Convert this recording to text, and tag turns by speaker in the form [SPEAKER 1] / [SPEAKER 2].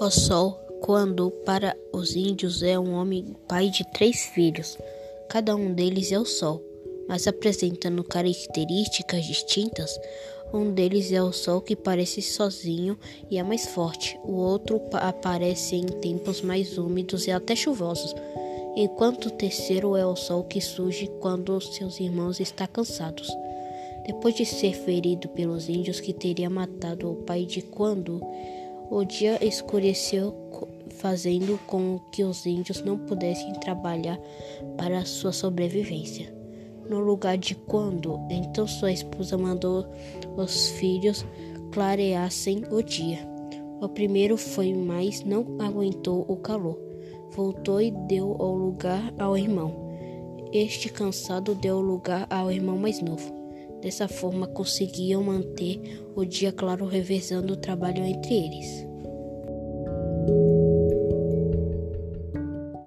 [SPEAKER 1] O sol, quando para os índios é um homem pai de três filhos. Cada um deles é o sol, mas apresentando características distintas. Um deles é o sol que parece sozinho e é mais forte. O outro aparece em tempos mais úmidos e até chuvosos. Enquanto o terceiro é o sol que surge quando seus irmãos estão cansados. Depois de ser ferido pelos índios que teria matado o pai de quando o dia escureceu, fazendo com que os índios não pudessem trabalhar para sua sobrevivência. No lugar de quando, então sua esposa mandou os filhos clareassem o dia. O primeiro foi, mas não aguentou o calor. Voltou e deu o lugar ao irmão. Este cansado deu lugar ao irmão mais novo. Dessa forma conseguiam manter o dia claro revezando o trabalho entre eles.